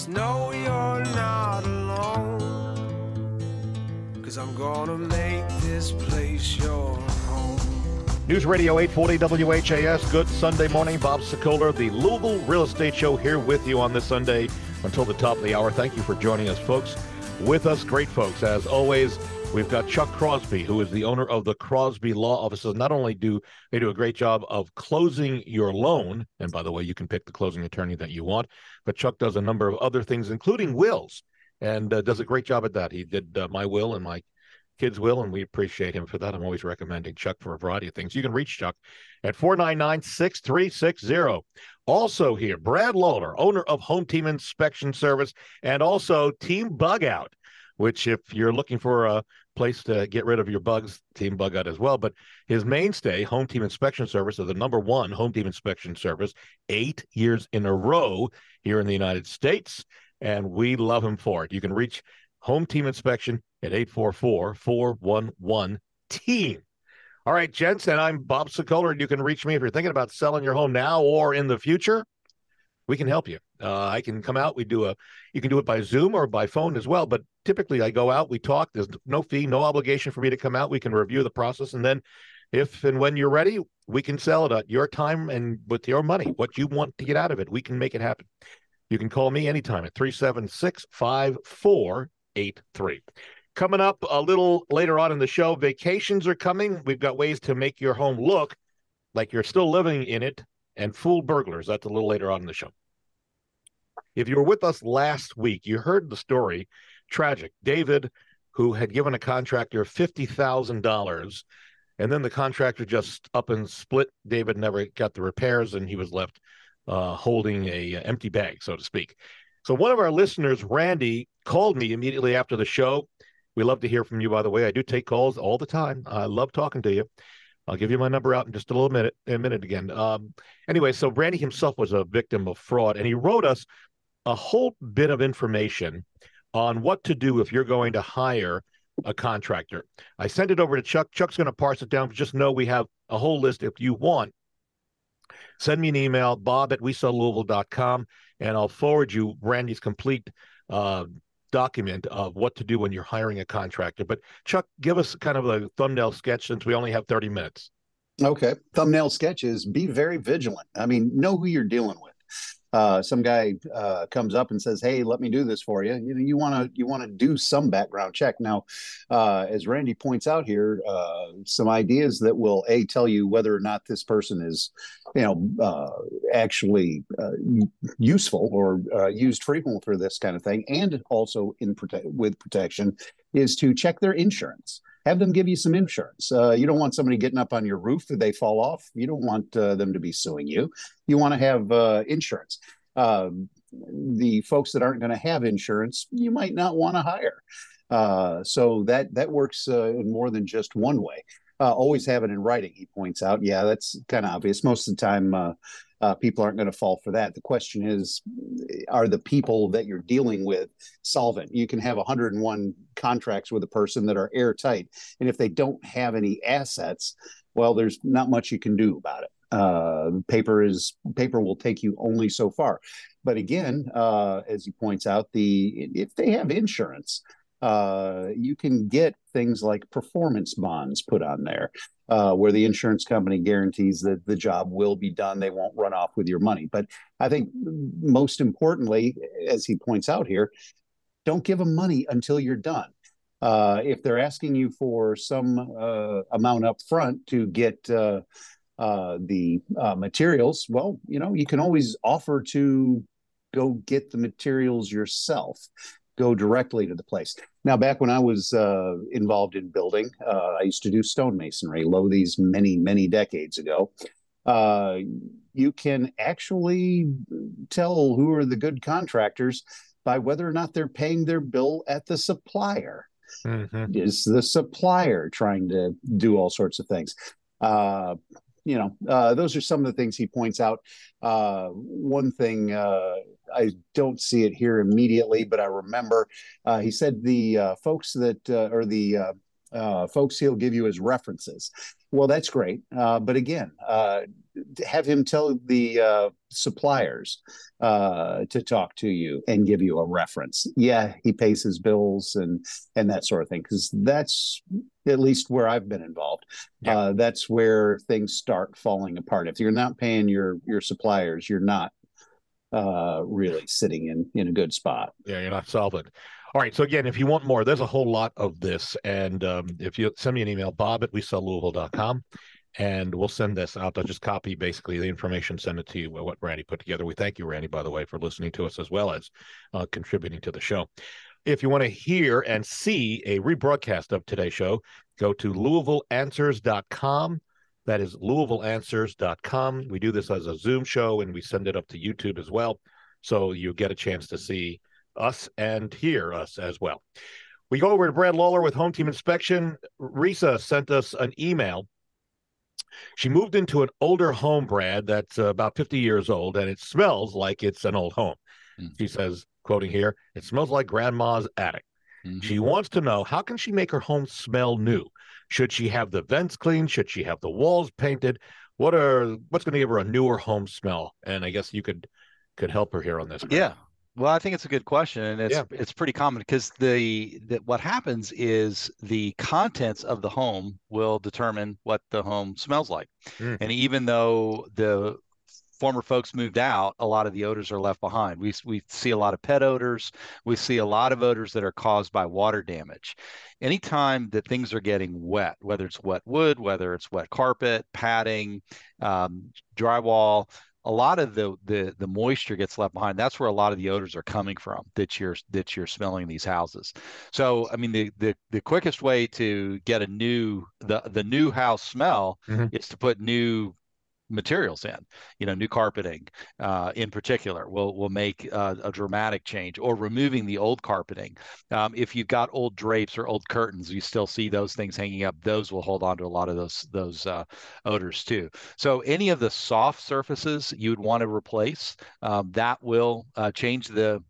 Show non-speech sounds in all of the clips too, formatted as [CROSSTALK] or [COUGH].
Just know you're not alone. Cause I'm gonna make this place your home. News Radio 840 WHAS. Good Sunday morning. Bob Sokoler, the Louisville Real Estate Show, here with you on this Sunday until the top of the hour. Thank you for joining us, folks. With us, great folks. As always, we've got Chuck Crosby, who is the owner of the Crosby Law Offices. Not only do they do a great job of closing your loan, and by the way, you can pick the closing attorney that you want, but Chuck does a number of other things, including wills, and uh, does a great job at that. He did uh, my will and my kids will, and we appreciate him for that. I'm always recommending Chuck for a variety of things. You can reach Chuck at 499 6360. Also, here, Brad Lawler, owner of Home Team Inspection Service, and also Team Bug Out, which, if you're looking for a place to get rid of your bugs, Team Bug Out as well. But his mainstay, Home Team Inspection Service, is the number one Home Team Inspection Service, eight years in a row here in the United States. And we love him for it. You can reach Home Team Inspection at 844 411 TEAM. All right, gents, and I'm Bob Sokoler. And you can reach me if you're thinking about selling your home now or in the future. We can help you. Uh, I can come out. We do a. You can do it by Zoom or by phone as well. But typically, I go out. We talk. There's no fee, no obligation for me to come out. We can review the process, and then, if and when you're ready, we can sell it at your time and with your money. What you want to get out of it, we can make it happen. You can call me anytime at 376 5483. Coming up a little later on in the show, vacations are coming. We've got ways to make your home look like you're still living in it and fool burglars. That's a little later on in the show. If you were with us last week, you heard the story. Tragic. David, who had given a contractor $50,000, and then the contractor just up and split. David never got the repairs, and he was left uh, holding a uh, empty bag, so to speak. So one of our listeners, Randy, called me immediately after the show we love to hear from you, by the way. I do take calls all the time. I love talking to you. I'll give you my number out in just a little minute, a minute again. Um, anyway, so Randy himself was a victim of fraud, and he wrote us a whole bit of information on what to do if you're going to hire a contractor. I sent it over to Chuck. Chuck's going to parse it down, just know we have a whole list. If you want, send me an email, bob at WeSellLouisville.com, and I'll forward you Randy's complete uh, document of what to do when you're hiring a contractor. But Chuck, give us kind of a thumbnail sketch since we only have 30 minutes. Okay. Thumbnail sketch is be very vigilant. I mean, know who you're dealing with uh, some guy uh, comes up and says, "Hey, let me do this for you." You know, you want to you want to do some background check. Now, uh, as Randy points out here, uh, some ideas that will a tell you whether or not this person is, you know, uh, actually uh, useful or used frequently for this kind of thing, and also in prote- with protection, is to check their insurance have them give you some insurance. Uh, you don't want somebody getting up on your roof if they fall off. You don't want uh, them to be suing you. You want to have uh, insurance. Um, the folks that aren't going to have insurance, you might not want to hire. Uh, so that that works uh, in more than just one way. Uh, always have it in writing. He points out. Yeah, that's kind of obvious. Most of the time uh, people aren't going to fall for that. The question is, are the people that you're dealing with solvent? You can have 101 contracts with a person that are airtight, and if they don't have any assets, well, there's not much you can do about it. Uh, paper is paper will take you only so far. But again, uh, as he points out, the if they have insurance, uh, you can get things like performance bonds put on there, uh, where the insurance company guarantees that the job will be done. They won't run off with your money. But I think most importantly, as he points out here, don't give them money until you're done. Uh, if they're asking you for some uh, amount up front to get uh, uh, the materials, well, you know, you can always offer to go get the materials yourself go directly to the place. Now, back when I was uh, involved in building, uh, I used to do stonemasonry, low these many, many decades ago. Uh, you can actually tell who are the good contractors by whether or not they're paying their bill at the supplier. Mm-hmm. Is the supplier trying to do all sorts of things? Uh, you know, uh, those are some of the things he points out. Uh, one thing uh, I don't see it here immediately, but I remember uh, he said the uh, folks that uh, or the folks he'll give you as references. Well, that's great, but again, have him tell the uh, suppliers uh, to talk to you and give you a reference. Yeah, he pays his bills and and that sort of thing because that's at least where I've been involved. Yeah. Uh, that's where things start falling apart. If you're not paying your your suppliers, you're not uh, really sitting in in a good spot. Yeah, you're not solvent. All right. So again, if you want more, there's a whole lot of this. And um, if you send me an email, bob at WeSellLouisville.com, and we'll send this out. I'll just copy basically the information, send it to you, what Randy put together. We thank you, Randy, by the way, for listening to us as well as uh, contributing to the show. If you want to hear and see a rebroadcast of today's show, go to LouisvilleAnswers.com. That is LouisvilleAnswers.com. We do this as a Zoom show and we send it up to YouTube as well. So you get a chance to see us and hear us as well. We go over to Brad Lawler with Home Team Inspection. Risa sent us an email. She moved into an older home, Brad, that's about 50 years old, and it smells like it's an old home. Mm-hmm. She says, quoting here, it smells like grandma's attic. Mm-hmm. She wants to know how can she make her home smell new? Should she have the vents cleaned? Should she have the walls painted? What are what's going to give her a newer home smell? And I guess you could could help her here on this. Brad. Yeah. Well, I think it's a good question, and it's yeah. it's pretty common because the, the what happens is the contents of the home will determine what the home smells like, mm. and even though the former folks moved out, a lot of the odors are left behind. We we see a lot of pet odors. We see a lot of odors that are caused by water damage. Anytime that things are getting wet, whether it's wet wood, whether it's wet carpet, padding, um, drywall, a lot of the, the the moisture gets left behind. That's where a lot of the odors are coming from that you're that you're smelling these houses. So I mean the the, the quickest way to get a new the the new house smell mm-hmm. is to put new materials in you know new carpeting uh, in particular will will make uh, a dramatic change or removing the old carpeting. Um, if you've got old drapes or old curtains you still see those things hanging up. Those will hold on to a lot of those those uh, odors too. So any of the soft surfaces you would want to replace um, that will uh, change the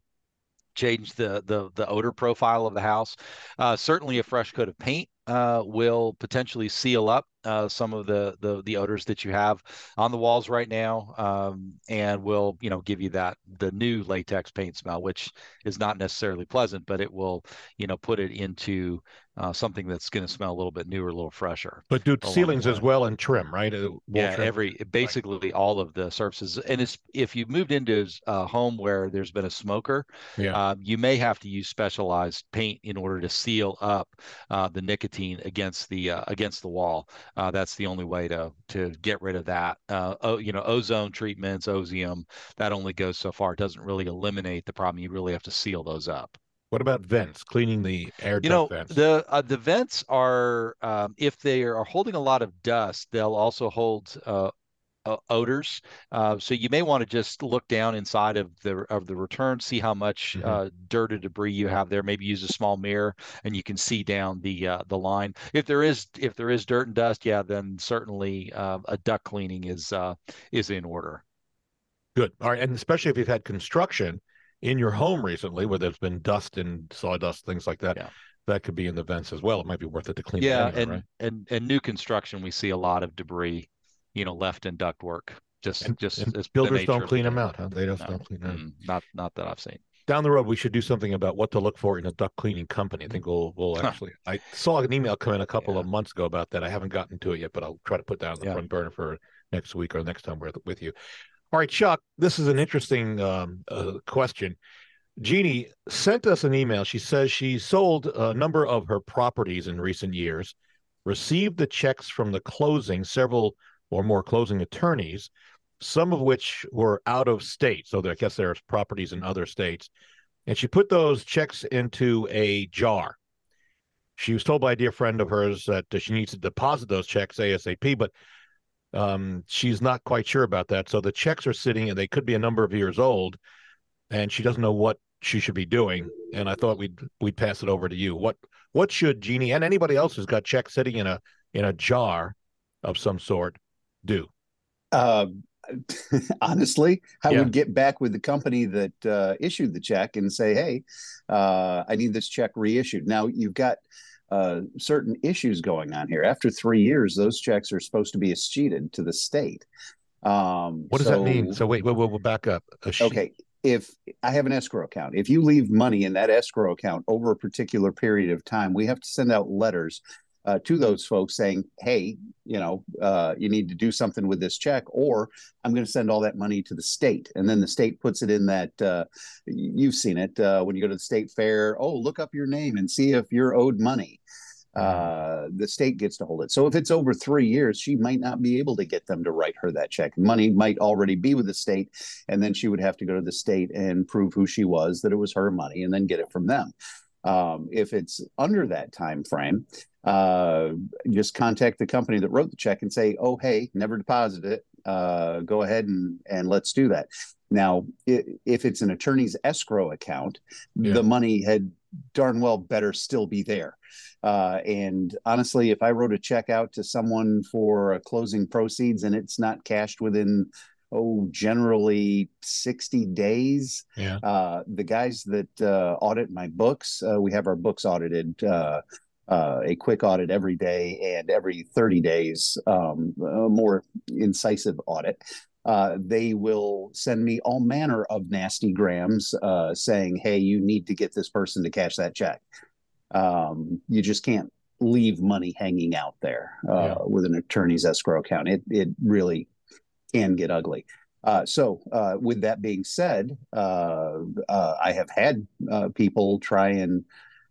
change the the the odor profile of the house. Uh, certainly, a fresh coat of paint uh, will potentially seal up uh, some of the, the, the odors that you have on the walls right now, um, and will you know give you that the new latex paint smell, which is not necessarily pleasant, but it will you know put it into uh, something that's going to smell a little bit newer, a little fresher. But do ceilings as well and trim, right? Uh, yeah, trim. every basically right. all of the surfaces. And it's if you've moved into a home where there's been a smoker, yeah. Uh, you may have to use specialized paint in order to seal up uh, the nicotine against the uh, against the wall. Uh, that's the only way to to get rid of that. oh, you know, ozone treatments, Ozium, that only goes so far. It doesn't really eliminate the problem. You really have to seal those up. What about vents? Cleaning the air you know, vents. The uh, the vents are um, if they are holding a lot of dust, they'll also hold uh, uh, odors. Uh, so you may want to just look down inside of the of the return, see how much mm-hmm. uh, dirt or debris you have there. Maybe use a small mirror, and you can see down the uh, the line. If there is if there is dirt and dust, yeah, then certainly uh, a duct cleaning is uh, is in order. Good. All right, and especially if you've had construction in your home recently where there's been dust and sawdust, things like that. Yeah. That could be in the vents as well. It might be worth it to clean. Yeah, anyway, and right? and and new construction, we see a lot of debris, you know, left in ductwork. Just and, just and builders don't clean them out. Huh? They just no, don't clean them. Not not that I've seen. Down the road, we should do something about what to look for in a duct cleaning company. I think we'll we'll actually. I saw an email come in a couple yeah. of months ago about that. I haven't gotten to it yet, but I'll try to put that on the yeah. front burner for next week or next time we're with you. All right, Chuck, this is an interesting um, uh, question. Jeannie sent us an email. She says she sold a number of her properties in recent years, received the checks from the closing, several or more closing attorneys, some of which were out of state. So I guess there's properties in other states. And she put those checks into a jar. She was told by a dear friend of hers that she needs to deposit those checks ASAP, but um, she's not quite sure about that. So the checks are sitting, and they could be a number of years old, and she doesn't know what she should be doing. And I thought we'd we'd pass it over to you. What what should Jeannie and anybody else who's got checks sitting in a in a jar of some sort do? Uh, [LAUGHS] honestly, I yeah. would get back with the company that uh, issued the check and say, "Hey, uh, I need this check reissued." Now you've got uh, certain issues going on here. After three years, those checks are supposed to be escheated to the state. Um, what does so, that mean? So wait, we'll, we'll back up. Okay, if I have an escrow account, if you leave money in that escrow account over a particular period of time, we have to send out letters uh, to those folks saying, "Hey, you know, uh, you need to do something with this check, or I'm going to send all that money to the state." And then the state puts it in that. Uh, you've seen it uh, when you go to the state fair. Oh, look up your name and see if you're owed money. Mm-hmm. Uh, the state gets to hold it. So if it's over three years, she might not be able to get them to write her that check. Money might already be with the state, and then she would have to go to the state and prove who she was, that it was her money, and then get it from them. Um, if it's under that time frame, uh, just contact the company that wrote the check and say, "Oh, hey, never deposited it. Uh, go ahead and and let's do that." Now, if it's an attorney's escrow account, yeah. the money had darn well better still be there. Uh, and honestly, if I wrote a check out to someone for closing proceeds and it's not cashed within oh generally 60 days yeah uh, the guys that uh, audit my books uh, we have our books audited uh, uh, a quick audit every day and every 30 days um, a more incisive audit uh, they will send me all manner of nasty grams saying hey you need to get this person to cash that check um, you just can't leave money hanging out there yeah. with an attorney's escrow account it, it really can get ugly. Uh, so, uh, with that being said, uh, uh I have had uh, people try and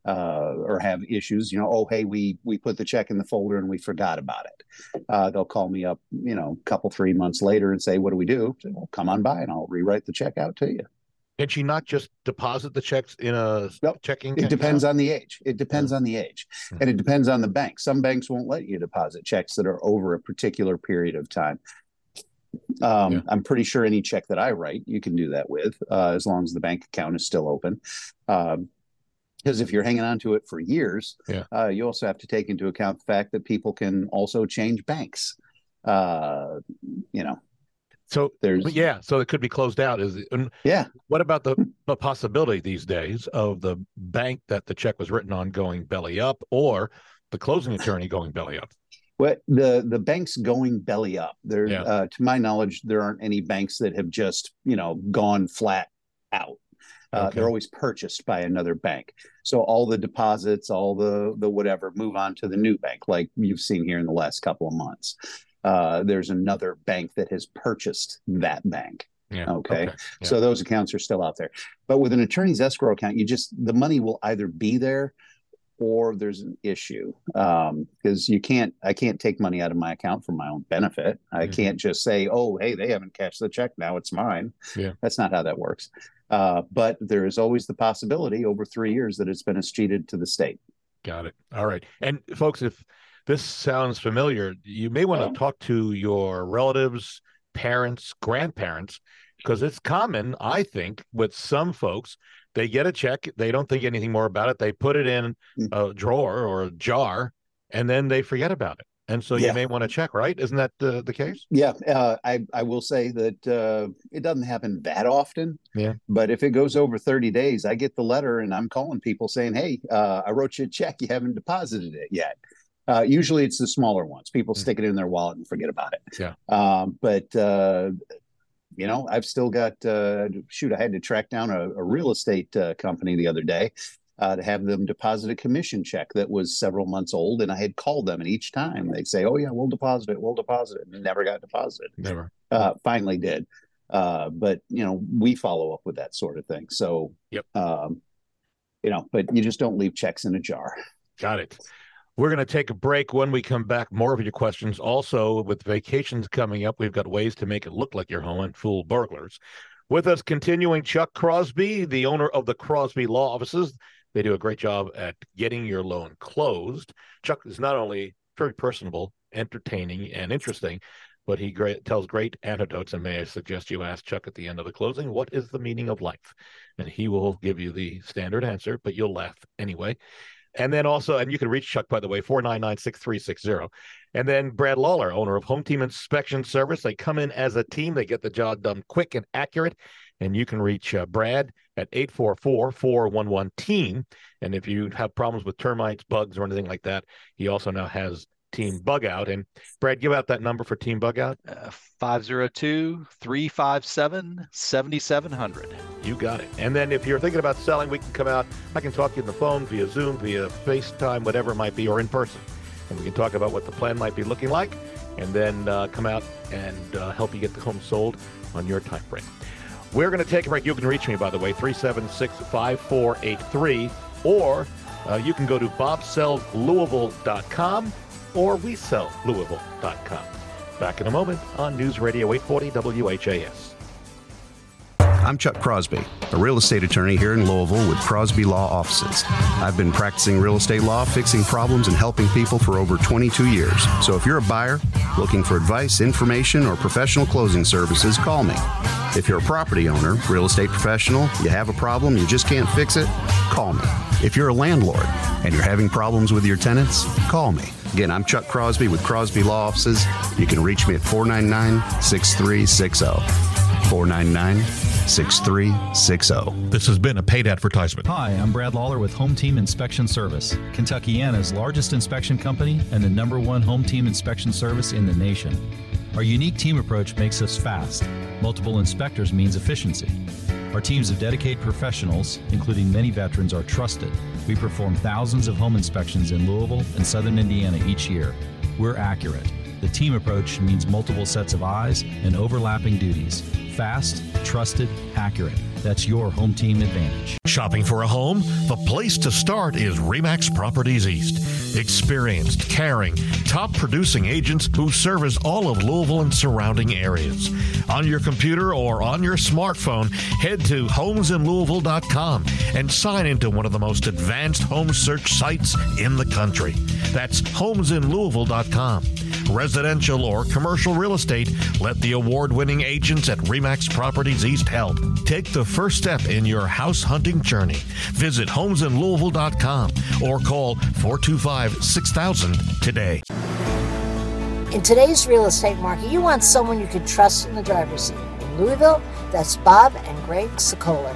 uh, or have issues. You know, oh hey, we we put the check in the folder and we forgot about it. Uh, they'll call me up, you know, a couple three months later and say, "What do we do?" Say, well, come on by and I'll rewrite the check out to you. Can she not just deposit the checks in a nope. checking? It depends on the age. It depends on the age, mm-hmm. and it depends on the bank. Some banks won't let you deposit checks that are over a particular period of time. Um, yeah. I'm pretty sure any check that I write, you can do that with, uh, as long as the bank account is still open. Because if you're hanging on to it for years, yeah. uh, you also have to take into account the fact that people can also change banks. Uh, you know, so there's yeah, so it could be closed out. Is it, yeah. What about the, the possibility these days of the bank that the check was written on going belly up, or the closing attorney going belly up? Well, the the banks going belly up. There, yeah. uh, to my knowledge, there aren't any banks that have just you know gone flat out. Uh, okay. They're always purchased by another bank. So all the deposits, all the the whatever, move on to the new bank, like you've seen here in the last couple of months. Uh, there's another bank that has purchased that bank. Yeah. Okay. okay. Yeah. So those accounts are still out there. But with an attorney's escrow account, you just the money will either be there or there's an issue because um, you can't i can't take money out of my account for my own benefit. I mm-hmm. can't just say oh hey they haven't cashed the check now it's mine. Yeah. That's not how that works. Uh, but there is always the possibility over three years that it's been escheated to the state. Got it. All right. And folks if this sounds familiar you may want to talk to your relatives parents grandparents because it's common i think with some folks they get a check. They don't think anything more about it. They put it in mm. a drawer or a jar, and then they forget about it. And so yeah. you may want to check, right? Isn't that the, the case? Yeah, uh, I I will say that uh, it doesn't happen that often. Yeah. But if it goes over thirty days, I get the letter and I'm calling people saying, "Hey, uh, I wrote you a check. You haven't deposited it yet." Uh, usually, it's the smaller ones. People mm-hmm. stick it in their wallet and forget about it. Yeah. Um, but uh, you know, I've still got uh, shoot. I had to track down a, a real estate uh, company the other day uh, to have them deposit a commission check that was several months old, and I had called them, and each time they'd say, "Oh yeah, we'll deposit it, we'll deposit it," and it never got deposited. Never. Uh, finally did. Uh, but you know, we follow up with that sort of thing. So, yep. Um, you know, but you just don't leave checks in a jar. Got it. We're going to take a break. When we come back, more of your questions. Also, with vacations coming up, we've got ways to make it look like your home and fool burglars. With us, continuing Chuck Crosby, the owner of the Crosby Law Offices. They do a great job at getting your loan closed. Chuck is not only very personable, entertaining, and interesting, but he great, tells great anecdotes. And may I suggest you ask Chuck at the end of the closing, what is the meaning of life? And he will give you the standard answer, but you'll laugh anyway. And then also, and you can reach Chuck, by the way, 499 6360. And then Brad Lawler, owner of Home Team Inspection Service. They come in as a team, they get the job done quick and accurate. And you can reach uh, Brad at 844 411 team. And if you have problems with termites, bugs, or anything like that, he also now has Team Bug Out. And Brad, give out that number for Team Bug Out uh, 502 357 7700. You got it. And then if you're thinking about selling, we can come out. I can talk to you on the phone, via Zoom, via FaceTime, whatever it might be, or in person. And we can talk about what the plan might be looking like and then uh, come out and uh, help you get the home sold on your time frame. We're going to take a break. You can reach me, by the way, 376 5483, or uh, you can go to bobsellslouisville.com or WeSellLouisville.com. Back in a moment on News Radio 840 WHAS. I'm Chuck Crosby, a real estate attorney here in Louisville with Crosby Law Offices. I've been practicing real estate law, fixing problems, and helping people for over 22 years. So if you're a buyer looking for advice, information, or professional closing services, call me. If you're a property owner, real estate professional, you have a problem, you just can't fix it, call me. If you're a landlord and you're having problems with your tenants, call me. Again, I'm Chuck Crosby with Crosby Law Offices. You can reach me at 499 6360. 499 6360. This has been a paid advertisement. Hi, I'm Brad Lawler with Home Team Inspection Service, Kentuckiana's largest inspection company and the number one home team inspection service in the nation. Our unique team approach makes us fast. Multiple inspectors means efficiency. Our teams of dedicated professionals, including many veterans, are trusted. We perform thousands of home inspections in Louisville and southern Indiana each year. We're accurate. The team approach means multiple sets of eyes and overlapping duties. Fast, trusted, accurate. That's your home team advantage. Shopping for a home? The place to start is Remax Properties East. Experienced, caring, top producing agents who service all of Louisville and surrounding areas. On your computer or on your smartphone, head to homesinlouisville.com and sign into one of the most advanced home search sites in the country. That's homesinlouisville.com residential, or commercial real estate, let the award winning agents at REMAX Properties East help. Take the first step in your house hunting journey. Visit homesinlouisville.com or call 425 6000 today. In today's real estate market, you want someone you can trust in the driver's seat. In Louisville, that's Bob and Greg Sokoler.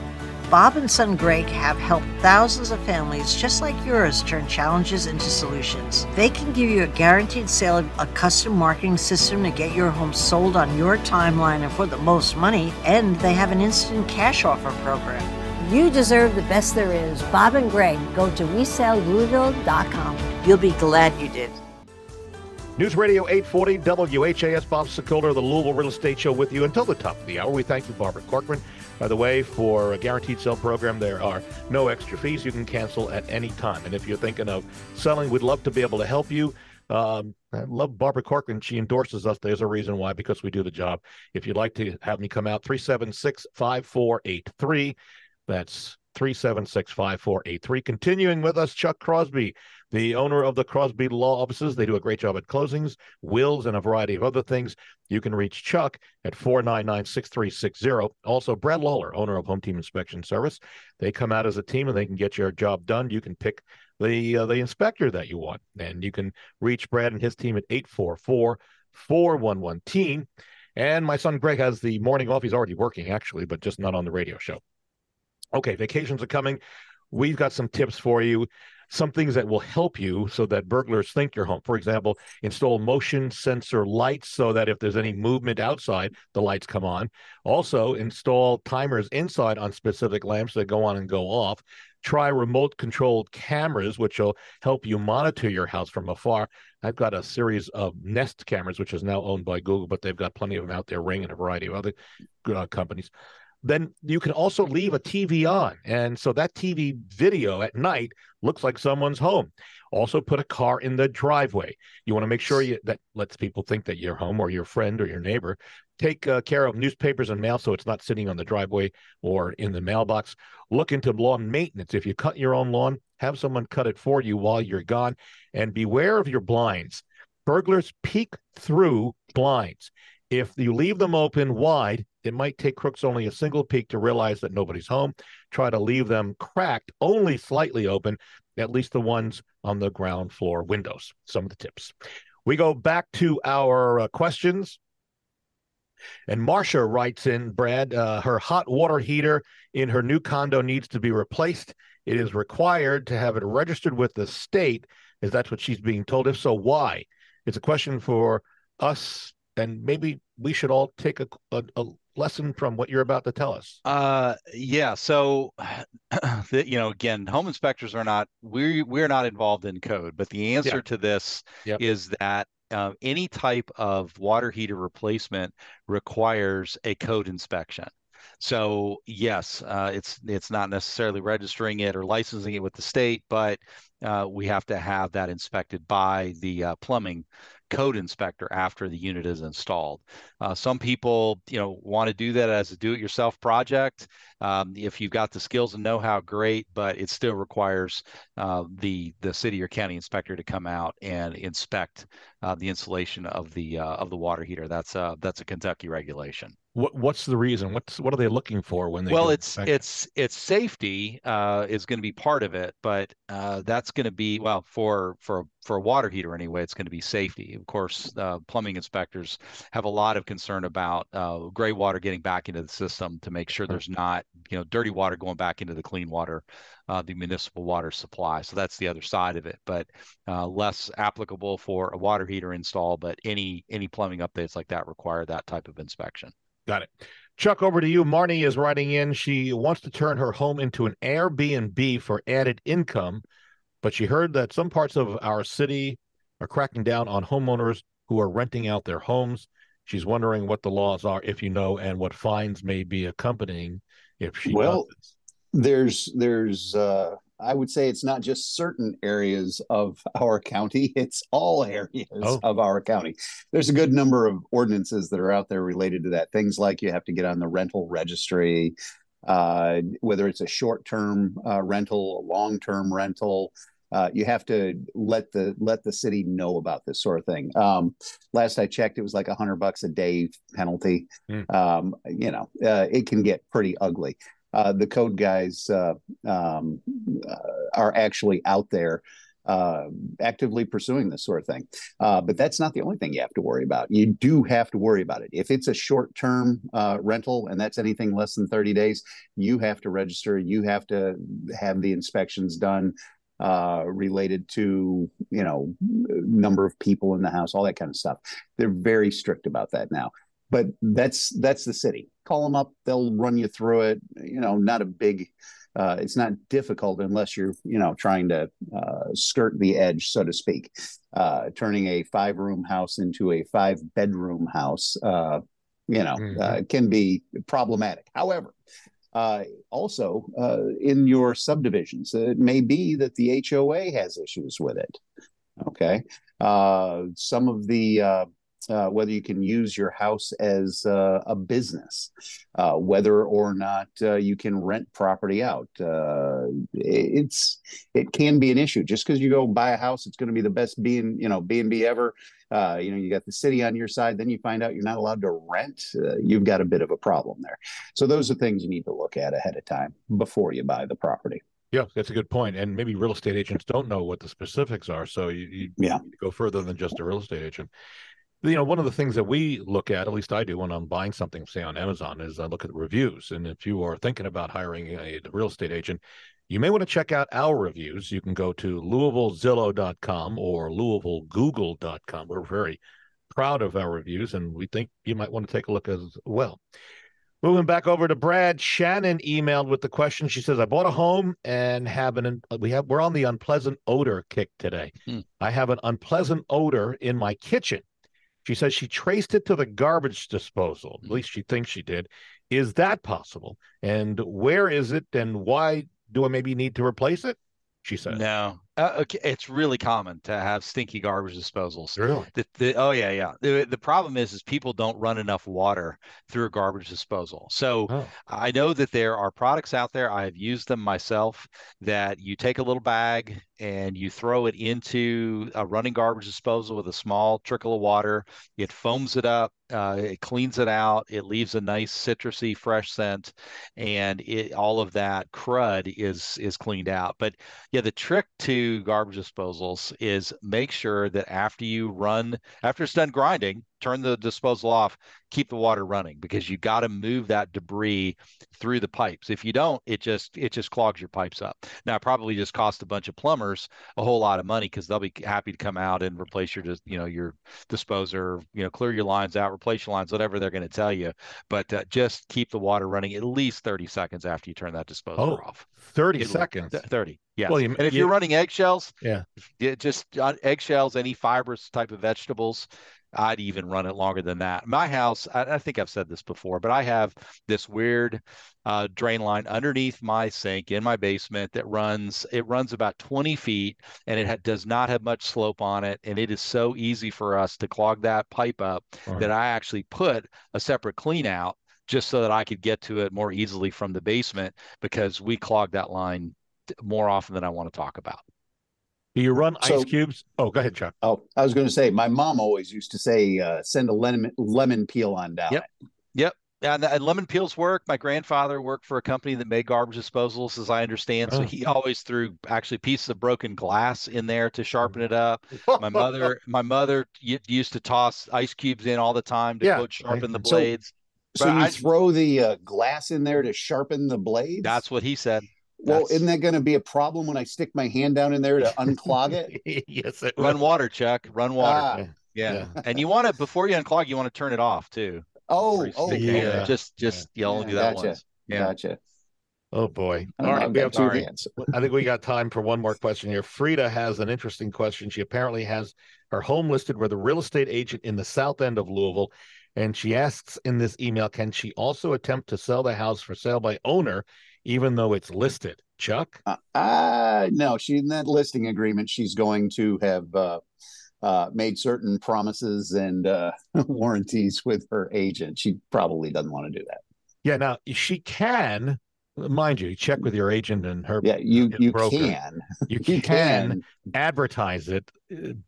Bob and Son Greg have helped thousands of families just like yours turn challenges into solutions. They can give you a guaranteed sale of a custom marketing system to get your home sold on your timeline and for the most money, and they have an instant cash offer program. You deserve the best there is. Bob and Greg, go to WeSellLouisville.com. You'll be glad you did. News Radio 840 WHAS Bob Sokoler, the Louisville Real Estate Show with you until the top of the hour. We thank you, Barbara Corcoran. By the way, for a guaranteed sale program, there are no extra fees. You can cancel at any time. And if you're thinking of selling, we'd love to be able to help you. Um, I love Barbara Corcoran. She endorses us. There's a reason why, because we do the job. If you'd like to have me come out, 376 5483. That's 376 5483. Continuing with us, Chuck Crosby, the owner of the Crosby Law Offices. They do a great job at closings, wills, and a variety of other things. You can reach Chuck at 499 6360. Also, Brad Lawler, owner of Home Team Inspection Service. They come out as a team and they can get your job done. You can pick the uh, the inspector that you want, and you can reach Brad and his team at 844 411 Team. And my son Greg has the morning off. He's already working, actually, but just not on the radio show. Okay, vacations are coming. We've got some tips for you, some things that will help you so that burglars think you're home. For example, install motion sensor lights so that if there's any movement outside, the lights come on. Also, install timers inside on specific lamps that go on and go off. Try remote controlled cameras, which will help you monitor your house from afar. I've got a series of Nest cameras, which is now owned by Google, but they've got plenty of them out there, Ring and a variety of other uh, companies then you can also leave a TV on. And so that TV video at night looks like someone's home. Also, put a car in the driveway. You want to make sure you, that lets people think that you're home or your friend or your neighbor. Take uh, care of newspapers and mail so it's not sitting on the driveway or in the mailbox. Look into lawn maintenance. If you cut your own lawn, have someone cut it for you while you're gone. And beware of your blinds. Burglars peek through blinds. If you leave them open wide, it might take crooks only a single peek to realize that nobody's home. Try to leave them cracked, only slightly open, at least the ones on the ground floor windows. Some of the tips. We go back to our uh, questions. And Marcia writes in, Brad, uh, her hot water heater in her new condo needs to be replaced. It is required to have it registered with the state, as that's what she's being told. If so, why? it's a question for us, and maybe we should all take a, a, a lesson from what you're about to tell us. Uh, yeah. So, [CLEARS THROAT] you know, again, home inspectors are not we we're not involved in code, but the answer yeah. to this yep. is that uh, any type of water heater replacement requires a code inspection. So yes, uh, it's it's not necessarily registering it or licensing it with the state, but uh, we have to have that inspected by the uh, plumbing code inspector after the unit is installed. Uh, some people, you know, want to do that as a do-it-yourself project. Um, if you've got the skills and know-how, great, but it still requires uh, the the city or county inspector to come out and inspect uh, the installation of the uh, of the water heater. That's a that's a Kentucky regulation. What what's the reason? What's what are they looking for when they? Well, it's it's it's safety uh, is going to be part of it, but uh, that's going to be well for for for a water heater anyway. It's going to be safety. Of course, uh, plumbing inspectors have a lot of concern about uh, gray water getting back into the system to make sure there's not you know dirty water going back into the clean water, uh, the municipal water supply. So that's the other side of it, but uh, less applicable for a water heater install. But any any plumbing updates like that require that type of inspection. Got it. Chuck, over to you. Marnie is writing in. She wants to turn her home into an Airbnb for added income, but she heard that some parts of our city are cracking down on homeowners who are renting out their homes. She's wondering what the laws are, if you know, and what fines may be accompanying if she well, there's there's uh, I would say it's not just certain areas of [LAUGHS] our county, it's all areas oh. of our county. There's a good number of ordinances that are out there related to that. Things like you have to get on the rental registry, uh, whether it's a short term uh, rental, a long term rental. Uh, you have to let the let the city know about this sort of thing. Um, last I checked, it was like a hundred bucks a day penalty. Mm. Um, you know, uh, it can get pretty ugly uh, the code guys uh, um, uh, are actually out there uh, actively pursuing this sort of thing. Uh, but that's not the only thing you have to worry about. You do have to worry about it. If it's a short term uh, rental and that's anything less than 30 days, you have to register, you have to have the inspections done. related to you know number of people in the house all that kind of stuff they're very strict about that now but that's that's the city. Call them up they'll run you through it. You know not a big uh, it's not difficult unless you're you know trying to uh, skirt the edge so to speak. Uh, turning a five room house into a five bedroom house uh, you know mm-hmm. Uh, can be problematic. However uh, also in your subdivisions it may be that the hoa has issues with it. Okay? Some of the uh, whether you can use your house as uh, a business, uh, whether or not uh, you can rent property out. Uh, it's it can be an issue. Just because you go buy a house, it's going to be the best being you know B and B ever. Uh, you know, you got the city on your side. Then you find out you're not allowed to rent. you've got a bit of a problem there. So those are things you need to look at ahead of time before you buy the property. Yeah, that's a good point. And maybe real estate agents don't know what the specifics are. So you, you yeah. go further than just a real estate agent you know, one of the things that we look at, at least I do when I'm buying something, say on Amazon, is I look at the reviews. And if you are thinking about hiring a, a real estate agent, you may want to check out our reviews. You can go to LouisvilleZillow.com or LouisvilleGoogle.com. We're very proud of our reviews, and we think you might want to take a look as well. Moving back over to Brad, Shannon emailed with the question. She says, "I bought a home and have an we have we're on the unpleasant odor kick today. Hmm. I have an unpleasant odor in my kitchen. She says she traced it to the garbage disposal. At mm-hmm. least she thinks she did. Is that possible? And where is it? And why do I maybe need to replace it? She said. No, uh, okay, it's really common to have stinky garbage disposals. Really? The, the, oh yeah, yeah. The, the problem is, is people don't run enough water through a garbage disposal. So oh. I know that there are products out there. I have used them myself. That you take a little bag and you throw it into a running garbage disposal with a small trickle of water. It foams it up. Uh, it cleans it out. It leaves a nice citrusy, fresh scent, and it all of that crud is is cleaned out. But yeah, the trick to garbage disposals is make sure that after you run, after it's done grinding, turn the disposal off, keep the water running because you got to move that debris through the pipes. If you don't, it just it just clogs your pipes up. Now, probably just cost a bunch of plumbers a whole lot of money because they'll be happy to come out and replace your just you know your disposer, you know, clear your lines out, replace your lines, whatever they're going to tell you. But uh, just keep the water running at least 30 seconds after you turn that disposer oh, off. 30 it, seconds. 30. Yeah. Well, and if you, are running eggshells, yeah, just uh, eggshells, any fibrous type of vegetables, I'd even run it longer than that. My house, I, I think I've said this before, but I have this weird uh, drain line underneath my sink in my basement that runs. It runs about 20 feet, and it ha- does not have much slope on it. And it is so easy for us to clog that pipe up right. that I actually put a separate clean out just so that I could get to it more easily from the basement because we clog that line more often than I want to talk about. Do you run so, ice cubes? Oh, go ahead, Chuck. Oh, I was going to say, my mom always used to say, uh, send a lemon lemon peel on down. Yep. Yep. And, and, lemon peels work. My grandfather worked for a company that made garbage disposals, as I understand. So oh. he always threw actually pieces of broken glass in there to sharpen it up. My [LAUGHS] mother, my mother used to toss ice cubes in all the time to yeah. quote sharpen the blades. So, so you I, throw the uh, glass in there to sharpen the blades. That's what he said. Well, That's... isn't that going to be a problem when I stick my hand down in there to unclog it? [LAUGHS] yes, it run water, Chuck. Run water. Ah, yeah. yeah. and you want to before you unclog, you want to turn it off too. Oh, oh, yeah. Just, just yeah. you only do that gotcha. once. Yeah. Gotcha. Oh boy! All right, we have two hands. I think we got time for one more question here. Frida has an interesting question. She apparently has her home listed with a real estate agent in the south end of Louisville, and she asks in this email, can she also attempt to sell the house for sale by owner even though it's listed. Chuck? Uh, uh no, she in that listing agreement, she's going to have uh, uh, made certain promises and uh, [LAUGHS] warranties with her agent. She probably doesn't want to do that. Yeah, now she can, mind you, check with your agent and her. Yeah, you you broker. can you [LAUGHS] can, you can advertise it,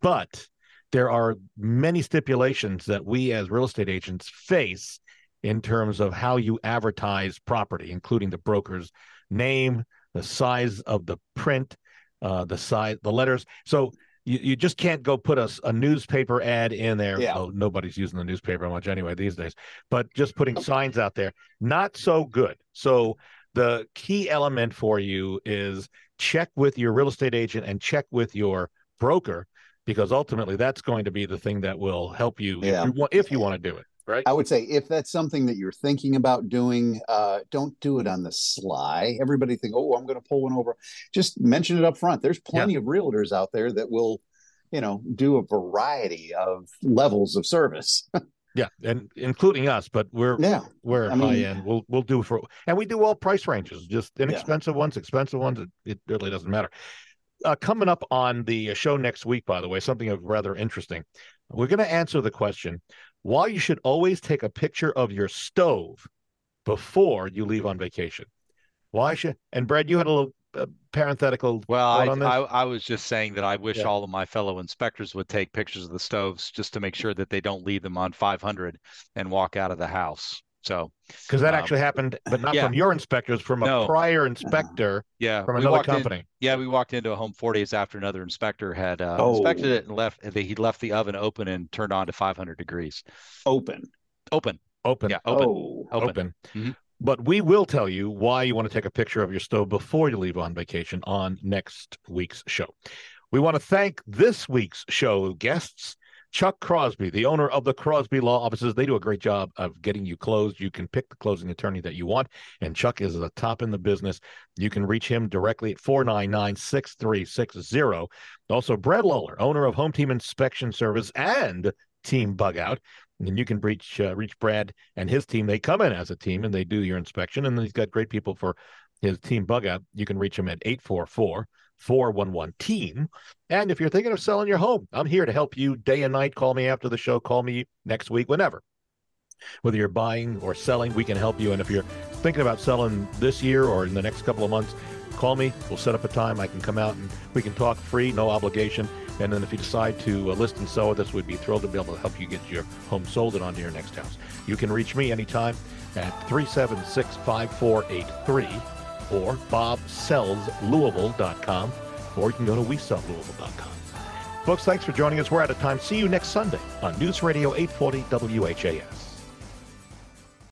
but there are many stipulations that we as real estate agents face in terms of how you advertise property, including the broker's name, the size of the print, uh, the size, the letters. So you, you just can't go put a, a newspaper ad in there. Yeah. Well, nobody's using the newspaper much anyway these days, but just putting signs out there, not so good. So the key element for you is check with your real estate agent and check with your broker because ultimately that's going to be the thing that will help you yeah. if you, if you want to do it right? I would say if that's something that you're thinking about doing, uh, don't do it on the sly. Everybody think, oh, I'm going to pull one over. Just mention it up front. There's plenty yeah. of realtors out there that will, you know, do a variety of levels of service. [LAUGHS] yeah, and including us, but we're yeah we're I mean, high end. We'll we'll do for and we do all price ranges, just inexpensive yeah. ones, expensive ones. It, it really doesn't matter. Uh, coming up on the show next week, by the way, something of rather interesting. We're going to answer the question why you should always take a picture of your stove before you leave on vacation. Why should and Brad, you had a little uh, parenthetical. Well, I, I, I was just saying that I wish yeah. all of my fellow inspectors would take pictures of the stoves just to make sure that they don't leave them on 500 and walk out of the house. So, because that um, actually happened, but not yeah. from your inspectors, from a no. prior inspector. Yeah, from another company. In, yeah, we walked into a home four days after another inspector had uh, oh. inspected it and left. He left the oven open and turned on to 500 degrees. Open. Open. Open. Yeah. Open. Oh. Open. open. Mm-hmm. But we will tell you why you want to take a picture of your stove before you leave on vacation on next week's show. We want to thank this week's show guests. Chuck Crosby, the owner of the Crosby Law Offices, they do a great job of getting you closed. You can pick the closing attorney that you want, and Chuck is the top in the business. You can reach him directly at 499 6360. Also, Brad Lawler, owner of Home Team Inspection Service and Team Bug Out. And you can reach uh, reach Brad and his team. They come in as a team and they do your inspection. And he's got great people for his team bug out. You can reach him at 844 411 team. And if you're thinking of selling your home, I'm here to help you day and night. Call me after the show, call me next week, whenever. Whether you're buying or selling, we can help you. And if you're thinking about selling this year or in the next couple of months, call me. We'll set up a time. I can come out and we can talk free, no obligation. And then if you decide to uh, list and sell with us, we'd be thrilled to be able to help you get your home sold and onto your next house. You can reach me anytime at 376 5483 or bobsellslouisville.com, or you can go to WeSellLouisville.com. Folks, thanks for joining us. We're out of time. See you next Sunday on News Radio 840 WHAS.